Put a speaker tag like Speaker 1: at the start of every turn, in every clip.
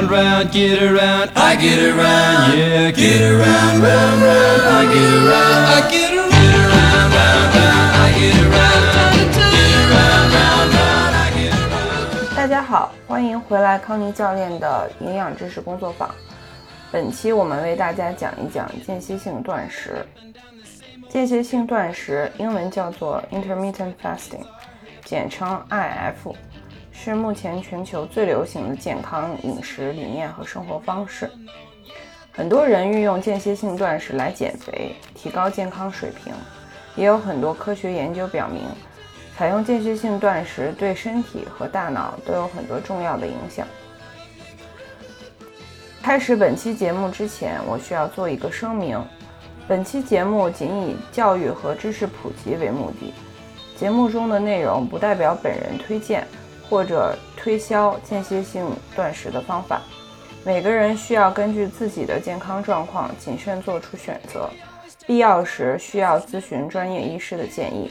Speaker 1: round, round, get around, I get around, yeah, get around, round, round, I get around, I get around, round, round, I get around, get around, round, round, I get around.
Speaker 2: 大家好，欢迎回来康妮教练的营养知识工作坊。本期我们为大家讲一讲间歇性断食。间歇性断食英文叫做 intermittent fasting，简称 IF，是目前全球最流行的健康饮食理念和生活方式。很多人运用间歇性断食来减肥，提高健康水平，也有很多科学研究表明，采用间歇性断食对身体和大脑都有很多重要的影响。开始本期节目之前，我需要做一个声明。本期节目仅以教育和知识普及为目的，节目中的内容不代表本人推荐或者推销间歇性断食的方法。每个人需要根据自己的健康状况谨慎做出选择，必要时需要咨询专业医师的建议。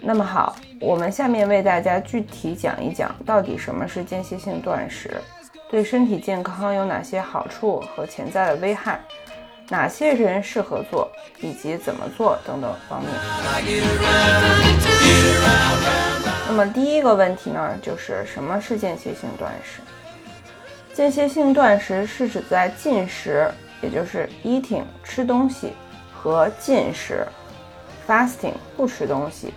Speaker 2: 那么好，我们下面为大家具体讲一讲到底什么是间歇性断食，对身体健康有哪些好处和潜在的危害。哪些人适合做，以及怎么做等等方面。那么第一个问题呢，就是什么是间歇性断食？间歇性断食是指在进食，也就是 eating 吃东西和进食 fasting 不吃东西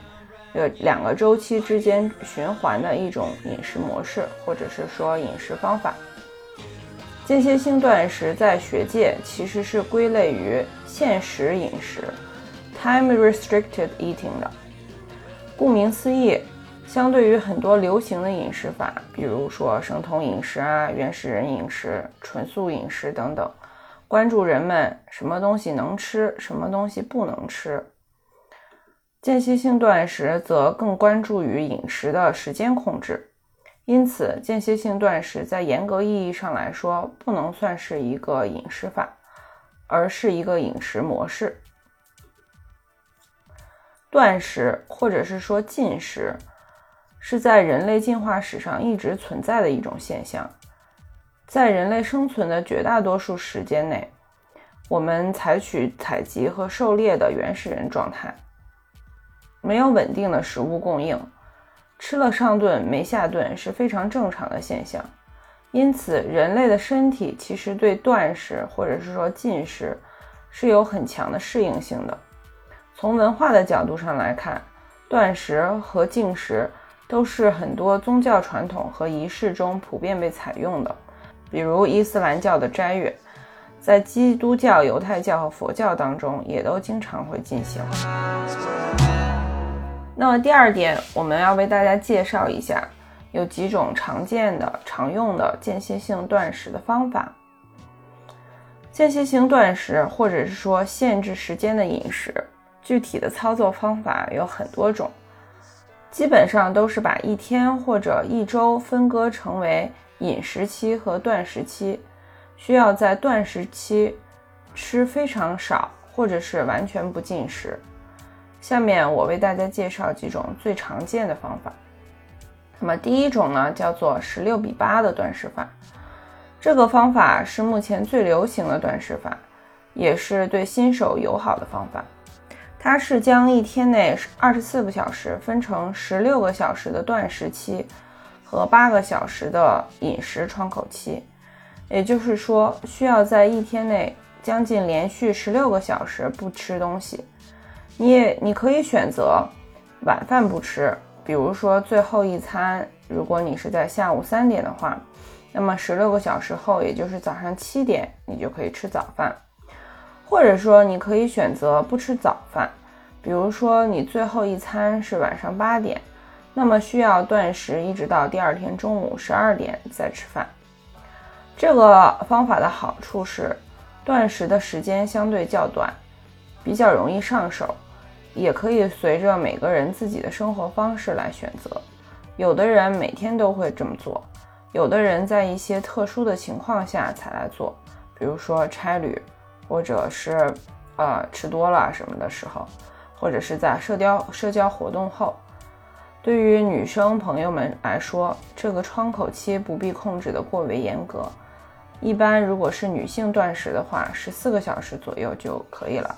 Speaker 2: 这两个周期之间循环的一种饮食模式，或者是说饮食方法。间歇性断食在学界其实是归类于限时饮食 （time restricted eating） 的。顾名思义，相对于很多流行的饮食法，比如说生酮饮食啊、原始人饮食、纯素饮食等等，关注人们什么东西能吃，什么东西不能吃。间歇性断食则更关注于饮食的时间控制。因此，间歇性断食在严格意义上来说，不能算是一个饮食法，而是一个饮食模式。断食或者是说禁食，是在人类进化史上一直存在的一种现象。在人类生存的绝大多数时间内，我们采取采集和狩猎的原始人状态，没有稳定的食物供应。吃了上顿没下顿是非常正常的现象，因此人类的身体其实对断食或者是说禁食是有很强的适应性的。从文化的角度上来看，断食和禁食都是很多宗教传统和仪式中普遍被采用的，比如伊斯兰教的斋月，在基督教、犹太教和佛教当中也都经常会进行。那么第二点，我们要为大家介绍一下，有几种常见的、常用的间歇性断食的方法。间歇性断食，或者是说限制时间的饮食，具体的操作方法有很多种，基本上都是把一天或者一周分割成为饮食期和断食期，需要在断食期吃非常少，或者是完全不进食。下面我为大家介绍几种最常见的方法。那么第一种呢，叫做十六比八的断食法。这个方法是目前最流行的断食法，也是对新手友好的方法。它是将一天内二十四个小时分成十六个小时的断食期和八个小时的饮食窗口期，也就是说，需要在一天内将近连续十六个小时不吃东西。你也你可以选择晚饭不吃，比如说最后一餐，如果你是在下午三点的话，那么十六个小时后，也就是早上七点，你就可以吃早饭。或者说你可以选择不吃早饭，比如说你最后一餐是晚上八点，那么需要断食一直到第二天中午十二点再吃饭。这个方法的好处是，断食的时间相对较短，比较容易上手。也可以随着每个人自己的生活方式来选择，有的人每天都会这么做，有的人在一些特殊的情况下才来做，比如说差旅，或者是呃吃多了什么的时候，或者是在社交社交活动后。对于女生朋友们来说，这个窗口期不必控制的过为严格。一般如果是女性断食的话，十四个小时左右就可以了。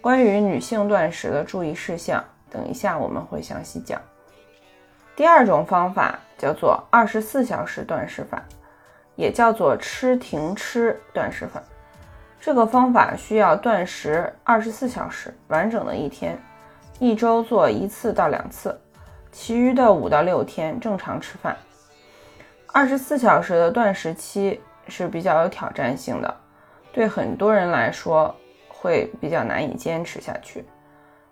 Speaker 2: 关于女性断食的注意事项，等一下我们会详细讲。第二种方法叫做二十四小时断食法，也叫做吃停吃断食法。这个方法需要断食二十四小时，完整的一天，一周做一次到两次，其余的五到六天正常吃饭。二十四小时的断食期是比较有挑战性的，对很多人来说会比较难以坚持下去，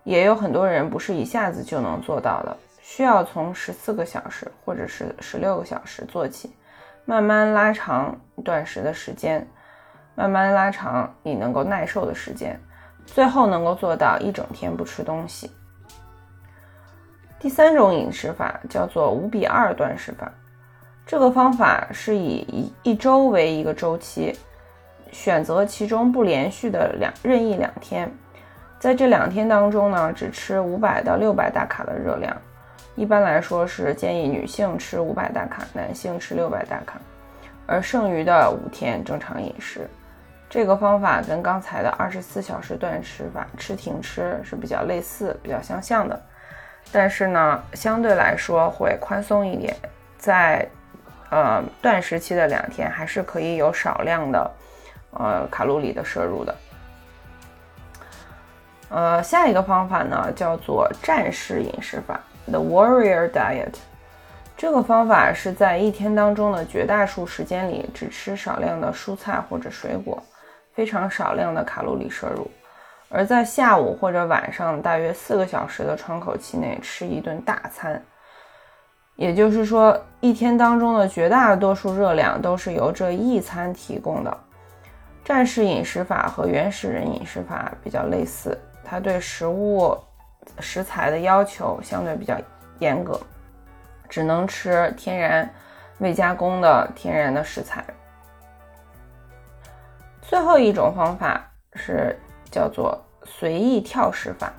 Speaker 2: 也有很多人不是一下子就能做到的，需要从十四个小时或者是十六个小时做起，慢慢拉长断食的时间。慢慢拉长你能够耐受的时间，最后能够做到一整天不吃东西。第三种饮食法叫做五比二断食法，这个方法是以一一周为一个周期，选择其中不连续的两任意两天，在这两天当中呢，只吃五百到六百大卡的热量，一般来说是建议女性吃五百大卡，男性吃六百大卡，而剩余的五天正常饮食。这个方法跟刚才的二十四小时断食法吃停吃是比较类似、比较相像的，但是呢，相对来说会宽松一点，在呃断食期的两天还是可以有少量的呃卡路里的摄入的。呃，下一个方法呢叫做战士饮食法 （The Warrior Diet）。这个方法是在一天当中的绝大数时间里只吃少量的蔬菜或者水果。非常少量的卡路里摄入，而在下午或者晚上大约四个小时的窗口期内吃一顿大餐，也就是说，一天当中的绝大多数热量都是由这一餐提供的。战士饮食法和原始人饮食法比较类似，它对食物食材的要求相对比较严格，只能吃天然、未加工的天然的食材。最后一种方法是叫做随意跳食法，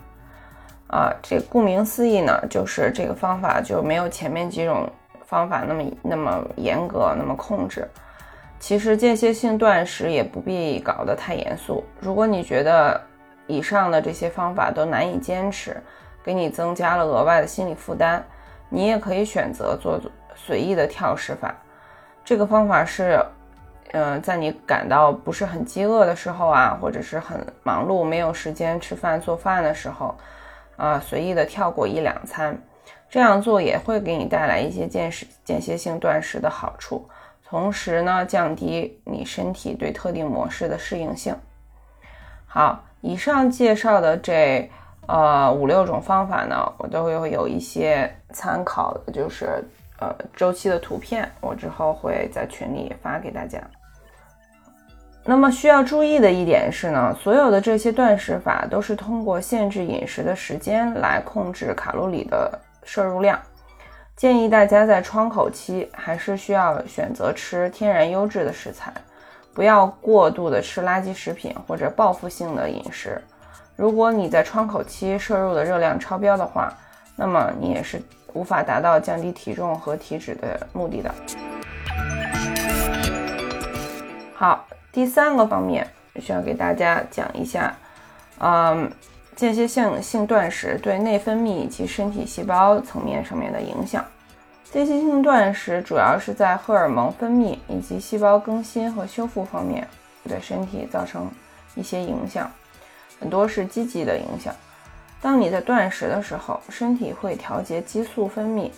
Speaker 2: 啊，这顾名思义呢，就是这个方法就没有前面几种方法那么那么严格，那么控制。其实间歇性断食也不必搞得太严肃。如果你觉得以上的这些方法都难以坚持，给你增加了额外的心理负担，你也可以选择做随意的跳食法。这个方法是。嗯，在你感到不是很饥饿的时候啊，或者是很忙碌没有时间吃饭做饭的时候，啊，随意的跳过一两餐，这样做也会给你带来一些间食间歇性断食的好处，同时呢，降低你身体对特定模式的适应性。好，以上介绍的这呃五六种方法呢，我都会有一些参考的，就是呃周期的图片，我之后会在群里发给大家。那么需要注意的一点是呢，所有的这些断食法都是通过限制饮食的时间来控制卡路里的摄入量。建议大家在窗口期还是需要选择吃天然优质的食材，不要过度的吃垃圾食品或者报复性的饮食。如果你在窗口期摄入的热量超标的话，那么你也是无法达到降低体重和体脂的目的的。好。第三个方面需要给大家讲一下，嗯，间歇性性断食对内分泌以及身体细胞层面上面的影响。间歇性断食主要是在荷尔蒙分泌以及细胞更新和修复方面对身体造成一些影响，很多是积极的影响。当你在断食的时候，身体会调节激素分泌，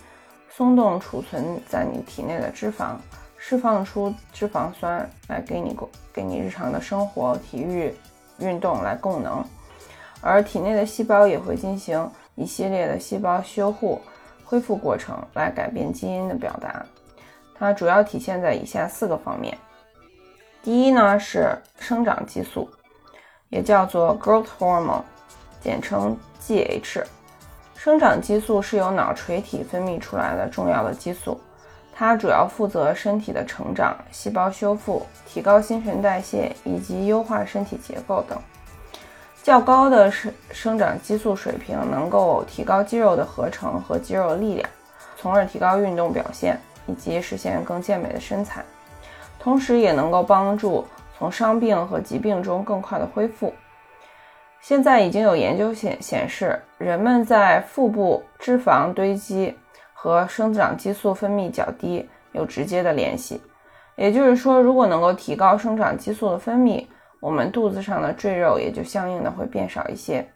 Speaker 2: 松动储存在你体内的脂肪。释放出脂肪酸来给你供给你日常的生活、体育运动来供能，而体内的细胞也会进行一系列的细胞修护、恢复过程来改变基因的表达。它主要体现在以下四个方面：第一呢是生长激素，也叫做 growth hormone，简称 GH。生长激素是由脑垂体分泌出来的重要的激素。它主要负责身体的成长、细胞修复、提高新陈代谢以及优化身体结构等。较高的生生长激素水平能够提高肌肉的合成和肌肉力量，从而提高运动表现以及实现更健美的身材，同时也能够帮助从伤病和疾病中更快的恢复。现在已经有研究显显示，人们在腹部脂肪堆积和生长激素分泌较低有直接的联系。也就是说，如果能够提高生长激素的分泌，我们肚子上的赘肉也就相应的会变少一些。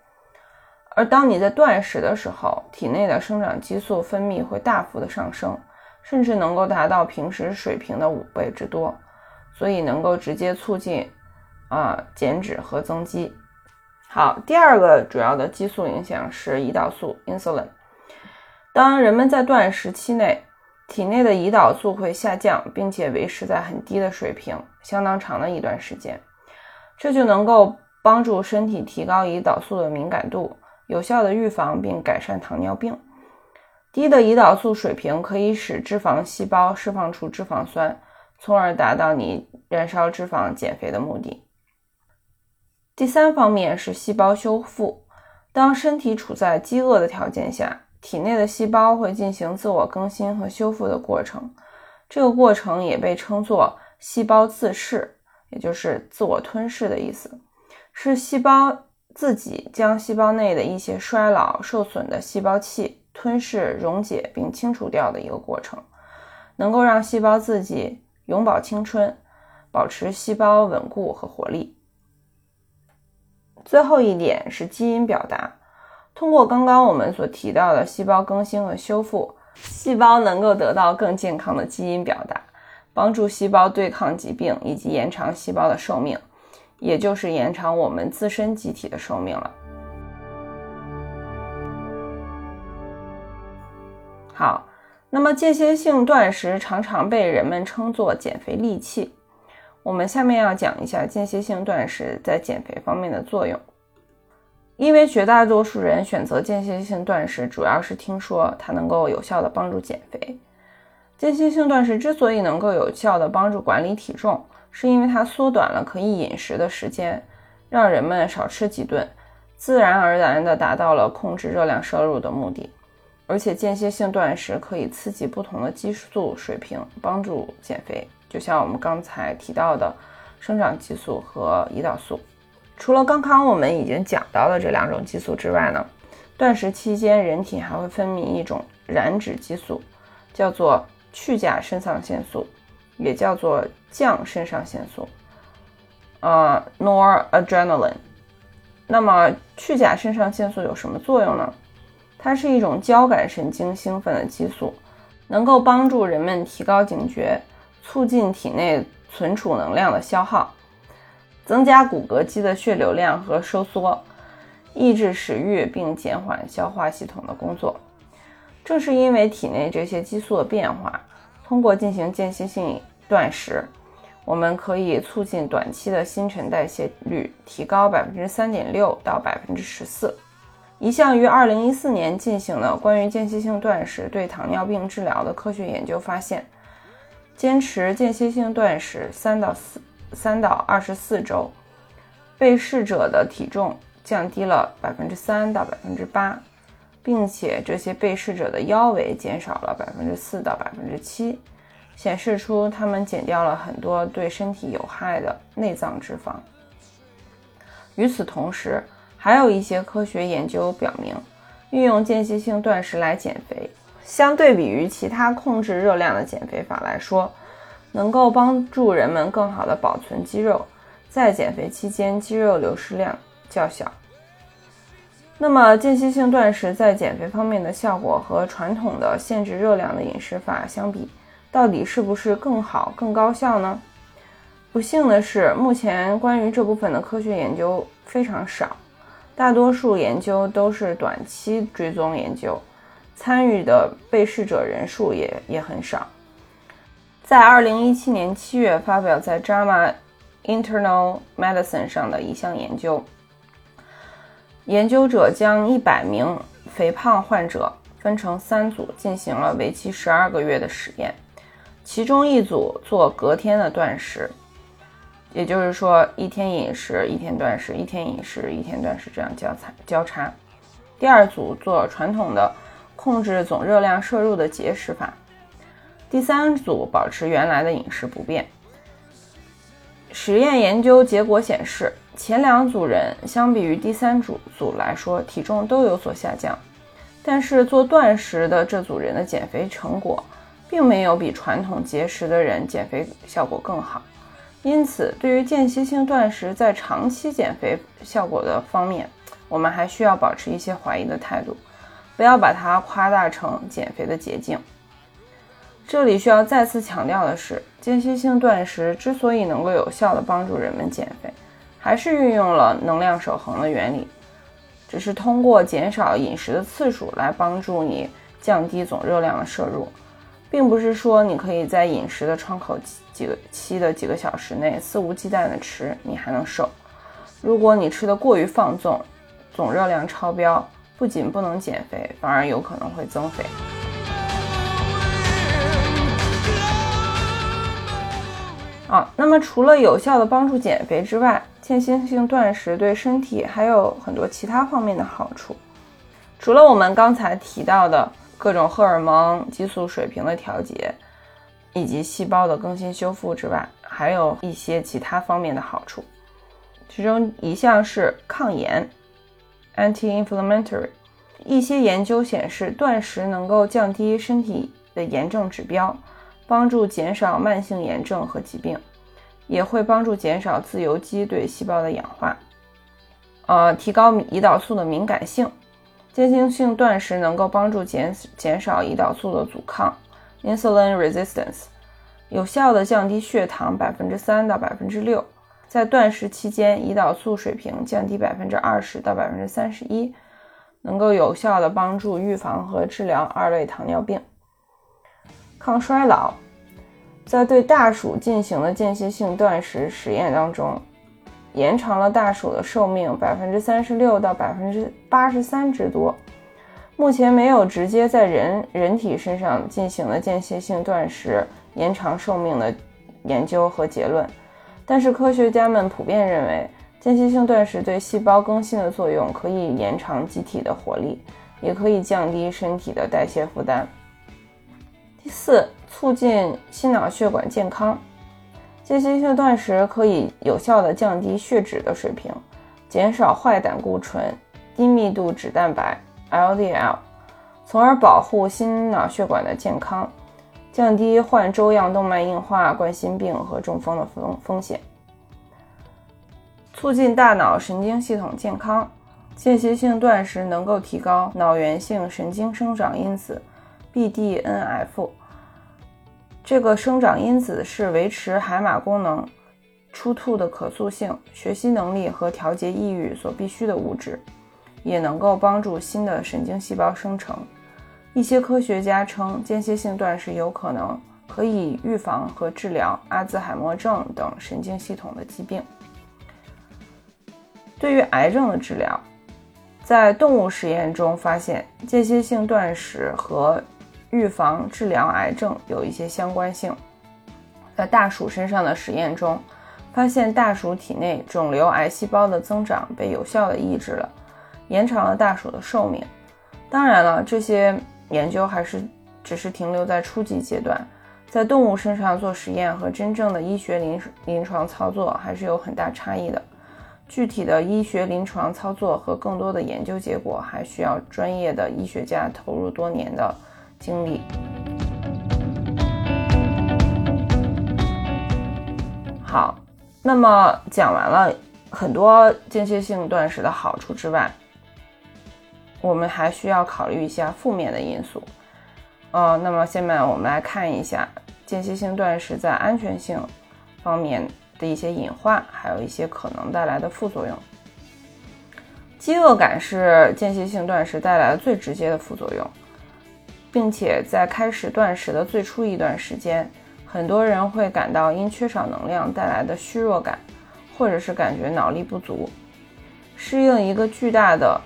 Speaker 2: 而当你在断食的时候，体内的生长激素分泌会大幅的上升，甚至能够达到平时水平的五倍之多，所以能够直接促进啊减脂和增肌。好，第二个主要的激素影响是胰岛素 （insulin）。当人们在断食期内，体内的胰岛素会下降，并且维持在很低的水平，相当长的一段时间，这就能够帮助身体提高胰岛素的敏感度，有效的预防并改善糖尿病。低的胰岛素水平可以使脂肪细胞释放出脂肪酸，从而达到你燃烧脂肪减肥的目的。第三方面是细胞修复。当身体处在饥饿的条件下，体内的细胞会进行自我更新和修复的过程。这个过程也被称作细胞自噬，也就是自我吞噬的意思，是细胞自己将细胞内的一些衰老、受损的细胞器吞噬、溶解并清除掉的一个过程，能够让细胞自己永葆青春，保持细胞稳固和活力。最后一点是基因表达。通过刚刚我们所提到的细胞更新和修复，细胞能够得到更健康的基因表达，帮助细胞对抗疾病以及延长细胞的寿命，也就是延长我们自身机体的寿命了。好，那么间歇性断食常常被人们称作减肥利器。我们下面要讲一下间歇性断食在减肥方面的作用。因为绝大多数人选择间歇性断食，主要是听说它能够有效的帮助减肥。间歇性断食之所以能够有效的帮助管理体重，是因为它缩短了可以饮食的时间，让人们少吃几顿，自然而然的达到了控制热量摄入的目的。而且间歇性断食可以刺激不同的激素水平，帮助减肥。就像我们刚才提到的，生长激素和胰岛素。除了刚刚我们已经讲到的这两种激素之外呢，断食期间人体还会分泌一种燃脂激素，叫做去甲肾上腺素，也叫做降肾上腺素，呃，noradrenaline。那么去甲肾上腺素有什么作用呢？它是一种交感神经兴奋的激素，能够帮助人们提高警觉。促进体内存储能量的消耗，增加骨骼肌的血流量和收缩，抑制食欲并减缓消化系统的工作。正是因为体内这些激素的变化，通过进行间歇性断食，我们可以促进短期的新陈代谢率提高百分之三点六到百分之十四。一项于二零一四年进行的关于间歇性断食对糖尿病治疗的科学研究发现。坚持间歇性断食三到四三到二十四周，被试者的体重降低了百分之三到百分之八，并且这些被试者的腰围减少了百分之四到百分之七，显示出他们减掉了很多对身体有害的内脏脂肪。与此同时，还有一些科学研究表明，运用间歇性断食来减肥。相对比于其他控制热量的减肥法来说，能够帮助人们更好的保存肌肉，在减肥期间肌肉流失量较小。那么间歇性断食在减肥方面的效果和传统的限制热量的饮食法相比，到底是不是更好、更高效呢？不幸的是，目前关于这部分的科学研究非常少，大多数研究都是短期追踪研究。参与的被试者人数也也很少。在二零一七年七月发表在《JAMA Internal Medicine》上的一项研究，研究者将一百名肥胖患者分成三组，进行了为期十二个月的实验。其中一组做隔天的断食，也就是说，一天饮食，一天断食，一天饮食，一天断食，这样交叉交叉。第二组做传统的控制总热量摄入的节食法。第三组保持原来的饮食不变。实验研究结果显示，前两组人相比于第三组组来说，体重都有所下降。但是做断食的这组人的减肥成果，并没有比传统节食的人减肥效果更好。因此，对于间歇性断食在长期减肥效果的方面，我们还需要保持一些怀疑的态度，不要把它夸大成减肥的捷径。这里需要再次强调的是，间歇性断食之所以能够有效地帮助人们减肥，还是运用了能量守恒的原理。只是通过减少饮食的次数来帮助你降低总热量的摄入，并不是说你可以在饮食的窗口几个期的几个小时内肆无忌惮的吃，你还能瘦。如果你吃的过于放纵，总热量超标，不仅不能减肥，反而有可能会增肥。啊，那么除了有效的帮助减肥之外，间歇性断食对身体还有很多其他方面的好处。除了我们刚才提到的各种荷尔蒙、激素水平的调节，以及细胞的更新修复之外，还有一些其他方面的好处。其中一项是抗炎 （anti-inflammatory）。一些研究显示，断食能够降低身体的炎症指标。帮助减少慢性炎症和疾病，也会帮助减少自由基对细胞的氧化，呃，提高胰岛素的敏感性。间歇性断食能够帮助减减少胰岛素的阻抗 （insulin resistance），有效的降低血糖百分之三到百分之六。在断食期间，胰岛素水平降低百分之二十到百分之三十一，能够有效的帮助预防和治疗二类糖尿病。抗衰老，在对大鼠进行的间歇性断食实验当中，延长了大鼠的寿命百分之三十六到百分之八十三之多。目前没有直接在人人体身上进行的间歇性断食延长寿命的研究和结论，但是科学家们普遍认为，间歇性断食对细胞更新的作用可以延长机体的活力，也可以降低身体的代谢负担。第四，促进心脑血管健康。间歇性断食可以有效地降低血脂的水平，减少坏胆固醇、低密度脂蛋白 （LDL），从而保护心脑血管的健康，降低患粥样动脉硬化、冠心病和中风的风风险。促进大脑神经系统健康。间歇性断食能够提高脑源性神经生长因子。BDNF 这个生长因子是维持海马功能、出吐的可塑性、学习能力和调节抑郁所必需的物质，也能够帮助新的神经细胞生成。一些科学家称，间歇性断食有可能可以预防和治疗阿兹海默症等神经系统的疾病。对于癌症的治疗，在动物实验中发现，间歇性断食和预防治疗癌症有一些相关性。在大鼠身上的实验中，发现大鼠体内肿瘤癌细胞的增长被有效的抑制了，延长了大鼠的寿命。当然了，这些研究还是只是停留在初级阶段，在动物身上做实验和真正的医学临临床操作还是有很大差异的。具体的医学临床操作和更多的研究结果，还需要专业的医学家投入多年的。精力好，那么讲完了很多间歇性断食的好处之外，我们还需要考虑一下负面的因素。呃，那么下面我们来看一下间歇性断食在安全性方面的一些隐患，还有一些可能带来的副作用。饥饿感是间歇性断食带来的最直接的副作用。并且在开始断食的最初一段时间，很多人会感到因缺少能量带来的虚弱感，或者是感觉脑力不足。适应一个巨大的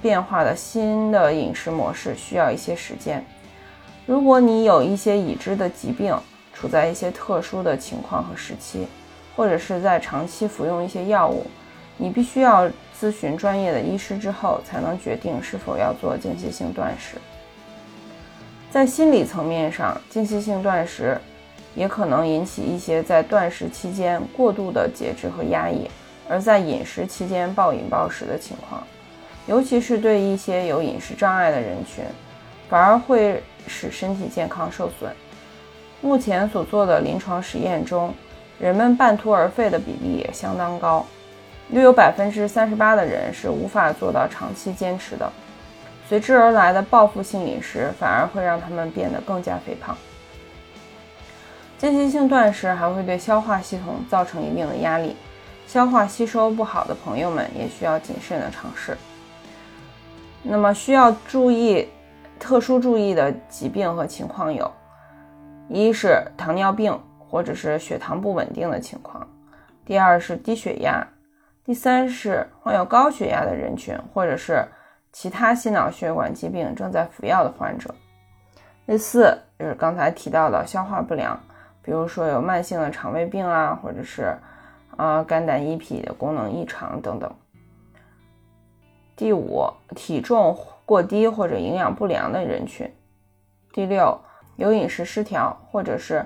Speaker 2: 变化的新的饮食模式需要一些时间。如果你有一些已知的疾病，处在一些特殊的情况和时期，或者是在长期服用一些药物，你必须要咨询专业的医师之后，才能决定是否要做间歇性断食。在心理层面上，间歇性断食也可能引起一些在断食期间过度的节制和压抑，而在饮食期间暴饮暴食的情况，尤其是对一些有饮食障碍的人群，反而会使身体健康受损。目前所做的临床实验中，人们半途而废的比例也相当高，约有百分之三十八的人是无法做到长期坚持的。随之而来的报复性饮食反而会让他们变得更加肥胖。间歇性断食还会对消化系统造成一定的压力，消化吸收不好的朋友们也需要谨慎的尝试。那么需要注意、特殊注意的疾病和情况有：一是糖尿病或者是血糖不稳定的情况；第二是低血压；第三是患有高血压的人群，或者是。其他心脑血管疾病正在服药的患者，第四就是刚才提到的消化不良，比如说有慢性的肠胃病啊，或者是啊肝胆胰脾的功能异常等等。第五，体重过低或者营养不良的人群。第六，有饮食失调或者是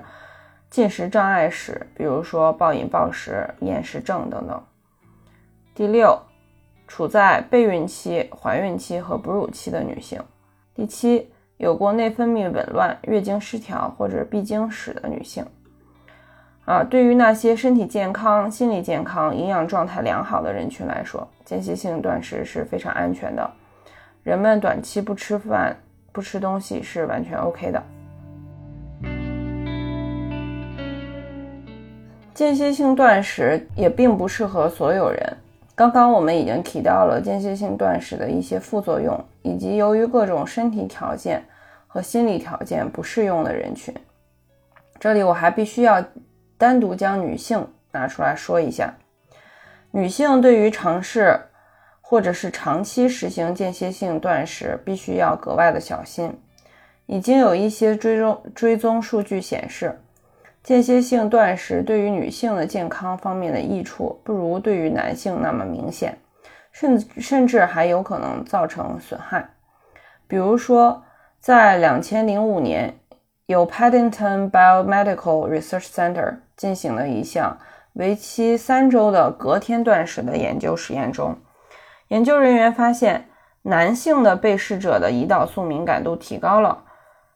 Speaker 2: 进食障碍史，比如说暴饮暴食、厌食症等等。第六。处在备孕期、怀孕期和哺乳期的女性，第七，有过内分泌紊乱、月经失调或者闭经史的女性。啊，对于那些身体健康、心理健康、营养状态良好的人群来说，间歇性断食是非常安全的。人们短期不吃饭、不吃东西是完全 OK 的。间歇性断食也并不适合所有人。刚刚我们已经提到了间歇性断食的一些副作用，以及由于各种身体条件和心理条件不适用的人群。这里我还必须要单独将女性拿出来说一下。女性对于尝试或者是长期实行间歇性断食，必须要格外的小心。已经有一些追踪追踪数据显示。间歇性断食对于女性的健康方面的益处不如对于男性那么明显，甚甚至还有可能造成损害。比如说，在两千零五年，由 Paddington Biomedical Research Center 进行了一项为期三周的隔天断食的研究实验中，研究人员发现，男性的被试者的胰岛素敏感度提高了。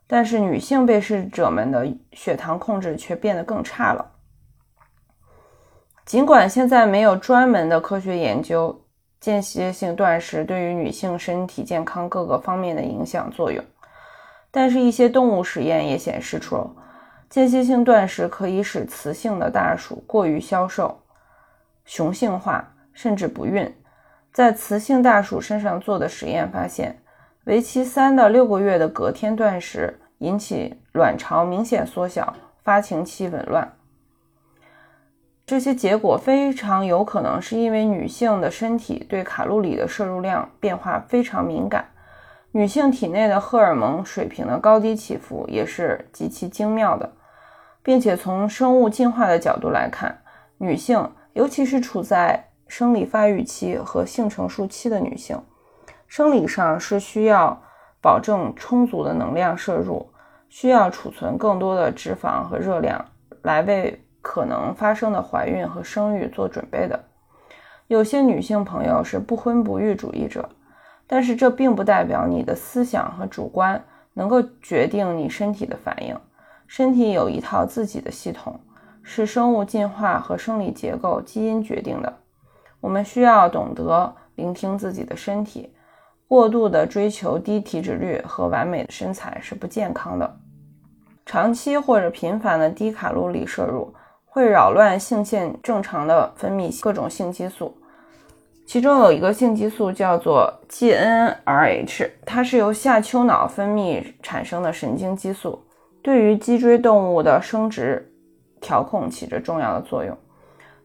Speaker 2: 但是女性被试者们的血糖控制却变得更差了。尽管现在没有专门的科学研究间歇性断食对于女性身体健康各个方面的影响作用，但是一些动物实验也显示出了，间歇性断食可以使雌性的大鼠过于消瘦、雄性化，甚至不孕。在雌性大鼠身上做的实验发现。为期三到六个月的隔天断食引起卵巢明显缩小、发情期紊乱。这些结果非常有可能是因为女性的身体对卡路里的摄入量变化非常敏感，女性体内的荷尔蒙水平的高低起伏也是极其精妙的，并且从生物进化的角度来看，女性尤其是处在生理发育期和性成熟期的女性。生理上是需要保证充足的能量摄入，需要储存更多的脂肪和热量，来为可能发生的怀孕和生育做准备的。有些女性朋友是不婚不育主义者，但是这并不代表你的思想和主观能够决定你身体的反应。身体有一套自己的系统，是生物进化和生理结构基因决定的。我们需要懂得聆听自己的身体。过度的追求低体脂率和完美的身材是不健康的。长期或者频繁的低卡路里摄入会扰乱性腺正常的分泌各种性激素，其中有一个性激素叫做 GnRH，它是由下丘脑分泌产生的神经激素，对于脊椎动物的生殖调控起着重要的作用。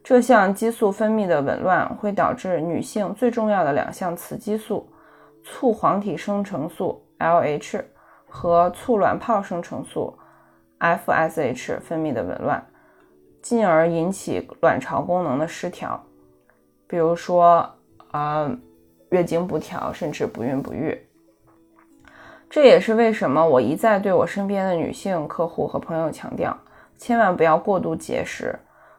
Speaker 2: 这项激素分泌的紊乱会导致女性最重要的两项雌激素。促黄体生成素 （LH） 和促卵泡生成素 （FSH） 分泌的紊乱，进而引起卵巢功能的失调，比如说呃月经不调，甚至不孕不育。这也是为什么我一再对我身边的女性客户和朋友强调，千万不要过度节食。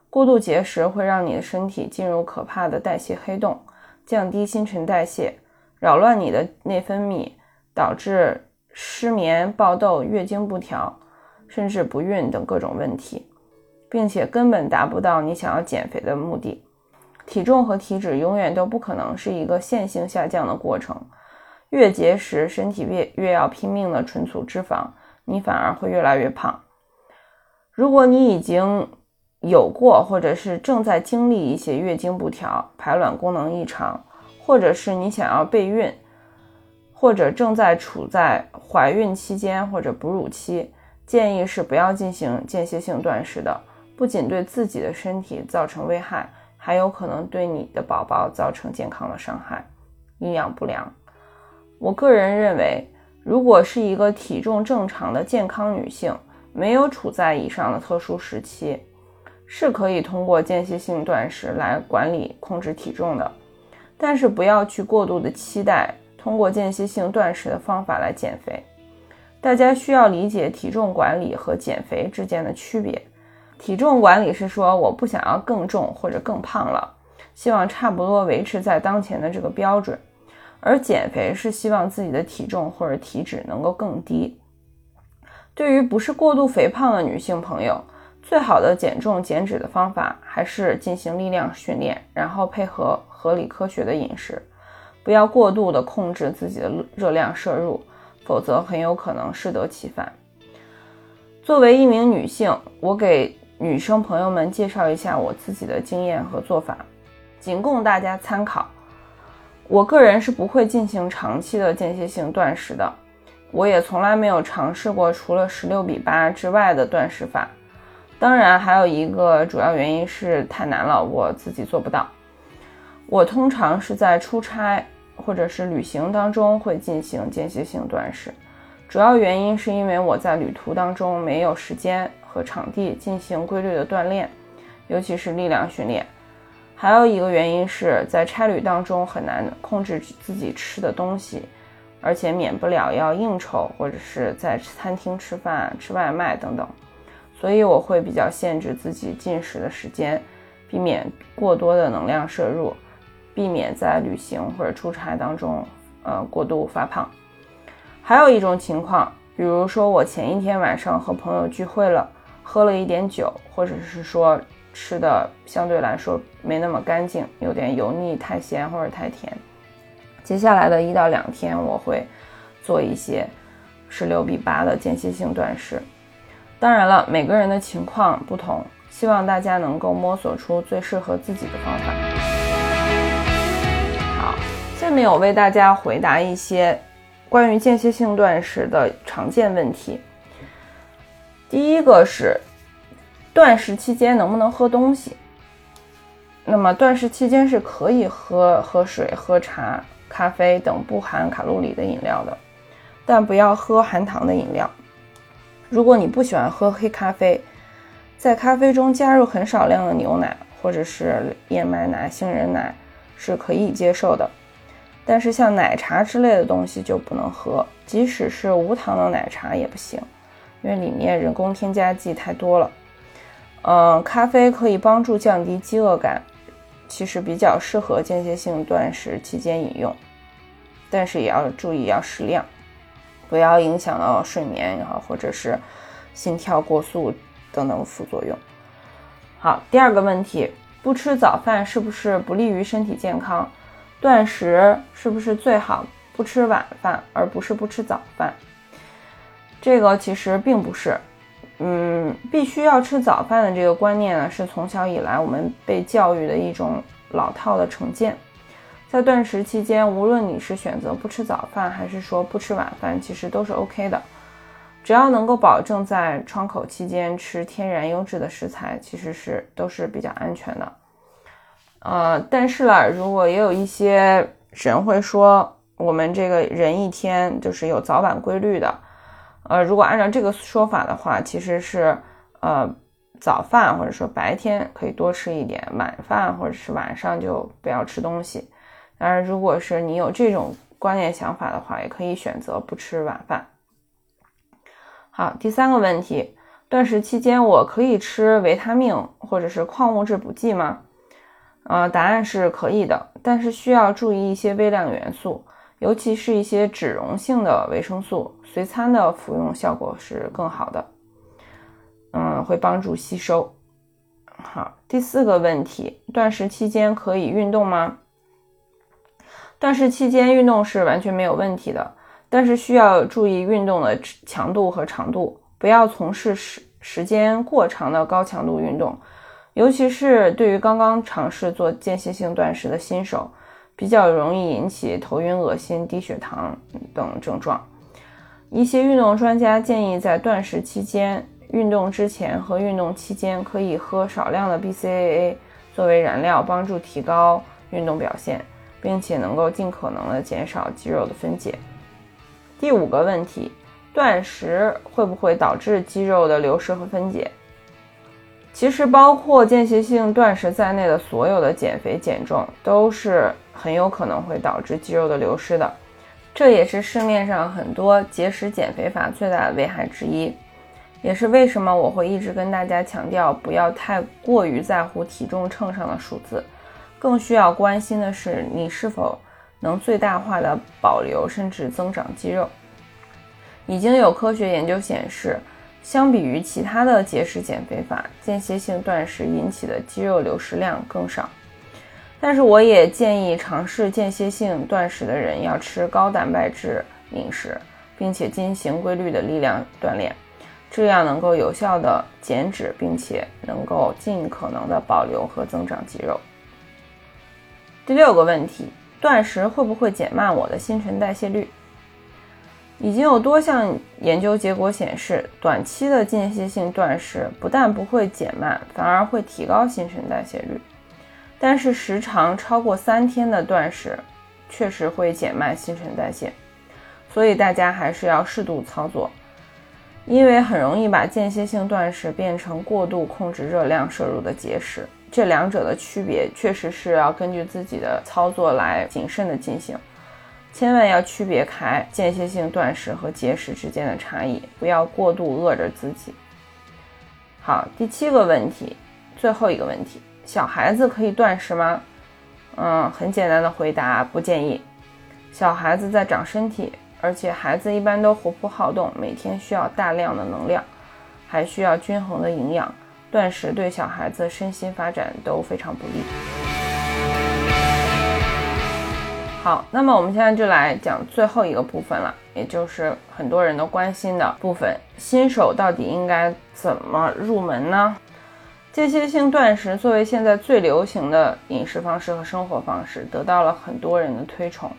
Speaker 2: 过度节食会让你的身体进入可怕的代谢黑洞，降低新陈代谢，扰乱你的内分泌，导致失眠、爆痘、月经不调，甚至不孕等各种问题，并且根本达不到你想要减肥的目的。体重和体脂永远都不可能是一个线性下降的过程。越节食，身体越越要拼命的存储脂肪，你反而会越来越胖。如果你已经有过，或者是正在经历一些月经不调、排卵功能异常，或者是你想要备孕，或者正在处在怀孕期间或者哺乳期，建议是不要进行间歇性断食的。不仅对自己的身体造成危害，还有可能对你的宝宝造成健康的伤害，营养不良。我个人认为，如果是一个体重正常的健康女性，没有处在以上的特殊时期，是可以通过间歇性断食来管理控制体重的。但是不要去过度的期待通过间歇性断食的方法来减肥。大家需要理解体重管理和减肥之间的区别。体重管理是说我不想要更重或者更胖了，希望差不多维持在当前的这个标准。而减肥是希望自己的体重或者体脂能够更低。对于不是过度肥胖的女性朋友，最好的减重减脂的方法还是进行力量训练，然后配合合理科学的饮食，不要过度的控制自己的热量摄入，否则很有可能适得其反。作为一名女性，我给女生朋友们介绍一下我自己的经验和做法，仅供大家参考。我个人是不会进行长期的间歇性断食的，我也从来没有尝试过除了十六比八之外的断食法。当然，还有一个主要原因是太难了，我自己做不到。我通常是在出差或者是旅行当中会进行间歇性断食，主要原因是因为我在旅途当中没有时间和场地进行规律的锻炼，尤其是力量训练。还有一个原因是在差旅当中很难控制自己吃的东西，而且免不了要应酬或者是在餐厅吃饭、吃外卖等等，所以我会比较限制自己进食的时间，避免过多的能量摄入，避免在旅行或者出差当中呃过度发胖。还有一种情况，比如说我前一天晚上和朋友聚会了，喝了一点酒，或者是说。吃的相对来说没那么干净，有点油腻、太咸或者太甜。接下来的一到两天，我会做一些十六比八的间歇性断食。当然了，每个人的情况不同，希望大家能够摸索出最适合自己的方法。好，下面我为大家回答一些关于间歇性断食的常见问题。第一个是。断食期间能不能喝东西？那么断食期间是可以喝喝水、喝茶、咖啡等不含卡路里的饮料的，但不要喝含糖的饮料。如果你不喜欢喝黑咖啡，在咖啡中加入很少量的牛奶或者是燕麦奶、杏仁奶是可以接受的。但是像奶茶之类的东西就不能喝，即使是无糖的奶茶也不行，因为里面人工添加剂太多了。嗯，咖啡可以帮助降低饥饿感，其实比较适合间歇性断食期间饮用，但是也要注意要适量，不要影响到睡眠也好，或者是心跳过速等等副作用。好，第二个问题，不吃早饭是不是不利于身体健康？断食是不是最好不吃晚饭，而不是不吃早饭？这个其实并不是。嗯，必须要吃早饭的这个观念呢，是从小以来我们被教育的一种老套的成见。在断食期间，无论你是选择不吃早饭，还是说不吃晚饭，其实都是 OK 的。只要能够保证在窗口期间吃天然优质的食材，其实是都是比较安全的。呃，但是啦，如果也有一些人会说，我们这个人一天就是有早晚规律的。呃，如果按照这个说法的话，其实是，呃，早饭或者说白天可以多吃一点，晚饭或者是晚上就不要吃东西。当然，如果是你有这种观念想法的话，也可以选择不吃晚饭。好，第三个问题，断食期间我可以吃维他命或者是矿物质补剂吗？呃，答案是可以的，但是需要注意一些微量元素，尤其是一些脂溶性的维生素，随餐的服用效果是更好的。嗯，会帮助吸收。好，第四个问题，断食期间可以运动吗？断食期间运动是完全没有问题的。但是需要注意运动的强度和长度，不要从事时时间过长的高强度运动，尤其是对于刚刚尝试做间歇性断食的新手，比较容易引起头晕、恶心、低血糖等症状。一些运动专家建议在断食期间、运动之前和运动期间可以喝少量的 BCAA 作为燃料，帮助提高运动表现，并且能够尽可能的减少肌肉的分解。第五个问题，断食会不会导致肌肉的流失和分解？其实，包括间歇性断食在内的所有的减肥减重都是很有可能会导致肌肉的流失的，这也是市面上很多节食减肥法最大的危害之一，也是为什么我会一直跟大家强调不要太过于在乎体重秤上的数字，更需要关心的是你是否。能最大化的保留甚至增长肌肉，已经有科学研究显示，相比于其他的节食减肥法，间歇性断食引起的肌肉流失量更少。但是，我也建议尝试间歇性断食的人要吃高蛋白质饮食，并且进行规律的力量锻炼，这样能够有效的减脂，并且能够尽可能的保留和增长肌肉。第六个问题。断食会不会减慢我的新陈代谢率？已经有多项研究结果显示，短期的间歇性断食不但不会减慢，反而会提高新陈代谢率。但是时长超过三天的断食确实会减慢新陈代谢，所以大家还是要适度操作，因为很容易把间歇性断食变成过度控制热量摄入的节食。这两者的区别确实是要根据自己的操作来谨慎的进行，千万要区别开间歇性断食和节食之间的差异，不要过度饿着自己。好，第七个问题，最后一个问题，小孩子可以断食吗？嗯，很简单的回答，不建议。小孩子在长身体，而且孩子一般都活泼好动，每天需要大量的能量，还需要均衡的营养。断食对小孩子身心发展都非常不利。好，那么我们现在就来讲最后一个部分了，也就是很多人都关心的部分：新手到底应该怎么入门呢？间歇性断食作为现在最流行的饮食方式和生活方式，得到了很多人的推崇，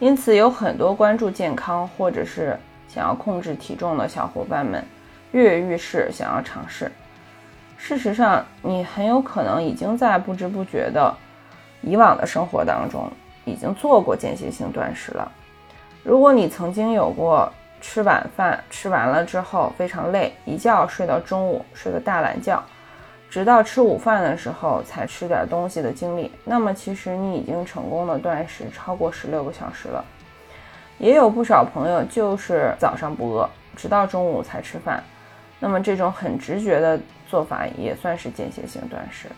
Speaker 2: 因此有很多关注健康或者是想要控制体重的小伙伴们跃跃欲试，想要尝试。事实上，你很有可能已经在不知不觉的以往的生活当中已经做过间歇性断食了。如果你曾经有过吃晚饭吃完了之后非常累，一觉睡到中午，睡个大懒觉，直到吃午饭的时候才吃点东西的经历，那么其实你已经成功的断食超过十六个小时了。也有不少朋友就是早上不饿，直到中午才吃饭。那么这种很直觉的做法也算是间歇性断食。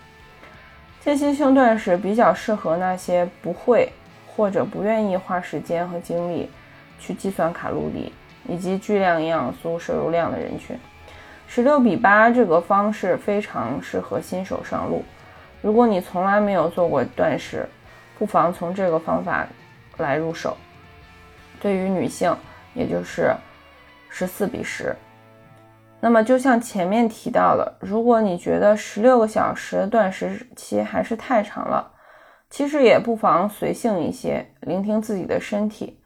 Speaker 2: 间歇性断食比较适合那些不会或者不愿意花时间和精力去计算卡路里以及巨量营养素摄入量的人群。十六比八这个方式非常适合新手上路。如果你从来没有做过断食，不妨从这个方法来入手。对于女性，也就是十四比十。那么，就像前面提到了，如果你觉得十六个小时断食期还是太长了，其实也不妨随性一些，聆听自己的身体，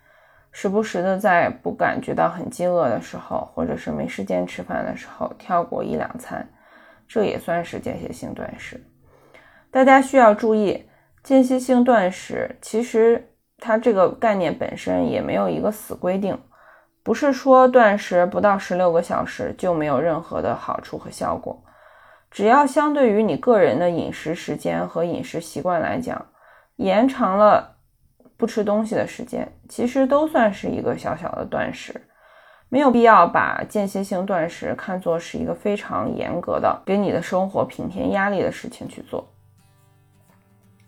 Speaker 2: 时不时的在不感觉到很饥饿的时候，或者是没时间吃饭的时候，跳过一两餐，这也算是间歇性断食。大家需要注意，间歇性断食其实它这个概念本身也没有一个死规定。不是说断食不到十六个小时就没有任何的好处和效果，只要相对于你个人的饮食时间和饮食习惯来讲，延长了不吃东西的时间，其实都算是一个小小的断食，没有必要把间歇性断食看作是一个非常严格的给你的生活平添压力的事情去做。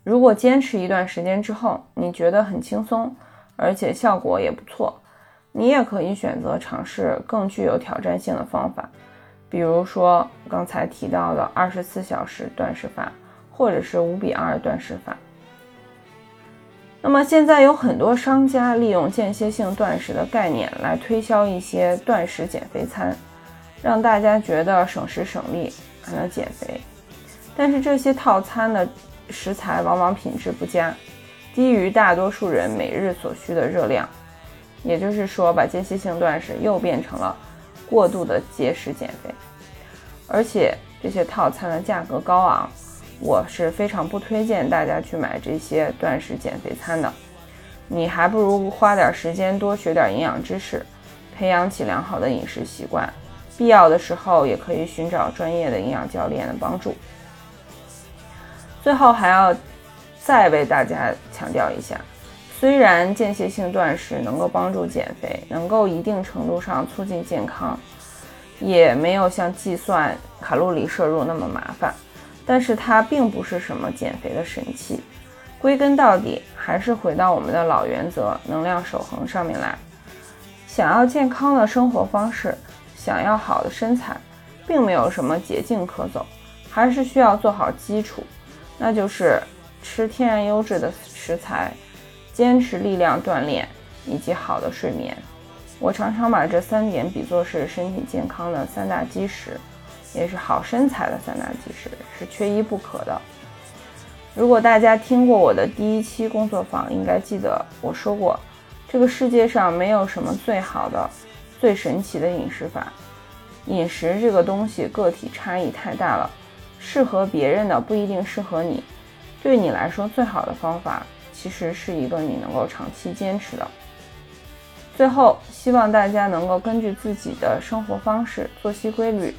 Speaker 2: 如果坚持一段时间之后，你觉得很轻松，而且效果也不错，你也可以选择尝试更具有挑战性的方法。比如说刚才提到的二十四小时断食法，或者是五比二断食法。那么现在有很多商家利用间歇性断食的概念来推销一些断食减肥餐，让大家觉得省时省力还能减肥。但是这些套餐的食材往往品质不佳，低于大多数人每日所需的热量。也就是说，把间歇性断食又变成了。过度的节食减肥，而且这些套餐的价格高昂，我是非常不推荐大家去买这些断食减肥餐的。你还不如花点时间多学点营养知识，培养起良好的饮食习惯。必要的时候也可以寻找专业的营养教练的帮助。最后还要再为大家强调一下。虽然间歇性断食能够帮助减肥，能够一定程度上促进健康，也没有像计算卡路里摄入那么麻烦，但是它并不是什么减肥的神器。归根到底，还是回到我们的老原则——能量守恒上面来。想要健康的生活方式，想要好的身材，并没有什么捷径可走，还是需要做好基础，那就是吃天然优质的食材。坚持力量锻炼以及好的睡眠，我常常把这三点比作是身体健康的三大基石，也是好身材的三大基石，是缺一不可的。如果大家听过我的第一期工作坊，应该记得我说过，这个世界上没有什么最好的、最神奇的饮食法。饮食这个东西个体差异太大了，适合别人的不一定适合你。对你来说最好的方法。其实是一个你能够长期坚持的。最后，希望大家能够根据自己的生活方式、作息规律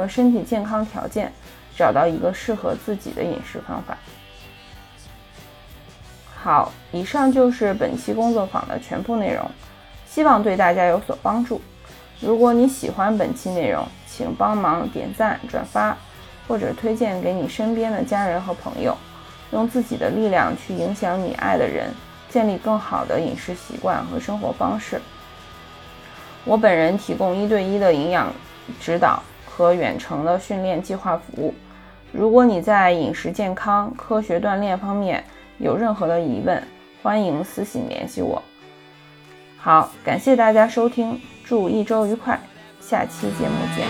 Speaker 2: 和身体健康条件，找到一个适合自己的饮食方法。好，以上就是本期工作坊的全部内容，希望对大家有所帮助。如果你喜欢本期内容，请帮忙点赞、转发，或者推荐给你身边的家人和朋友。用自己的力量去影响你爱的人，建立更好的饮食习惯和生活方式。我本人提供一对一的营养指导和远程的训练计划服务。如果你在饮食健康、科学锻炼方面有任何的疑问，欢迎私信联系我。好，感谢大家收听，祝一周愉快，下期节目见。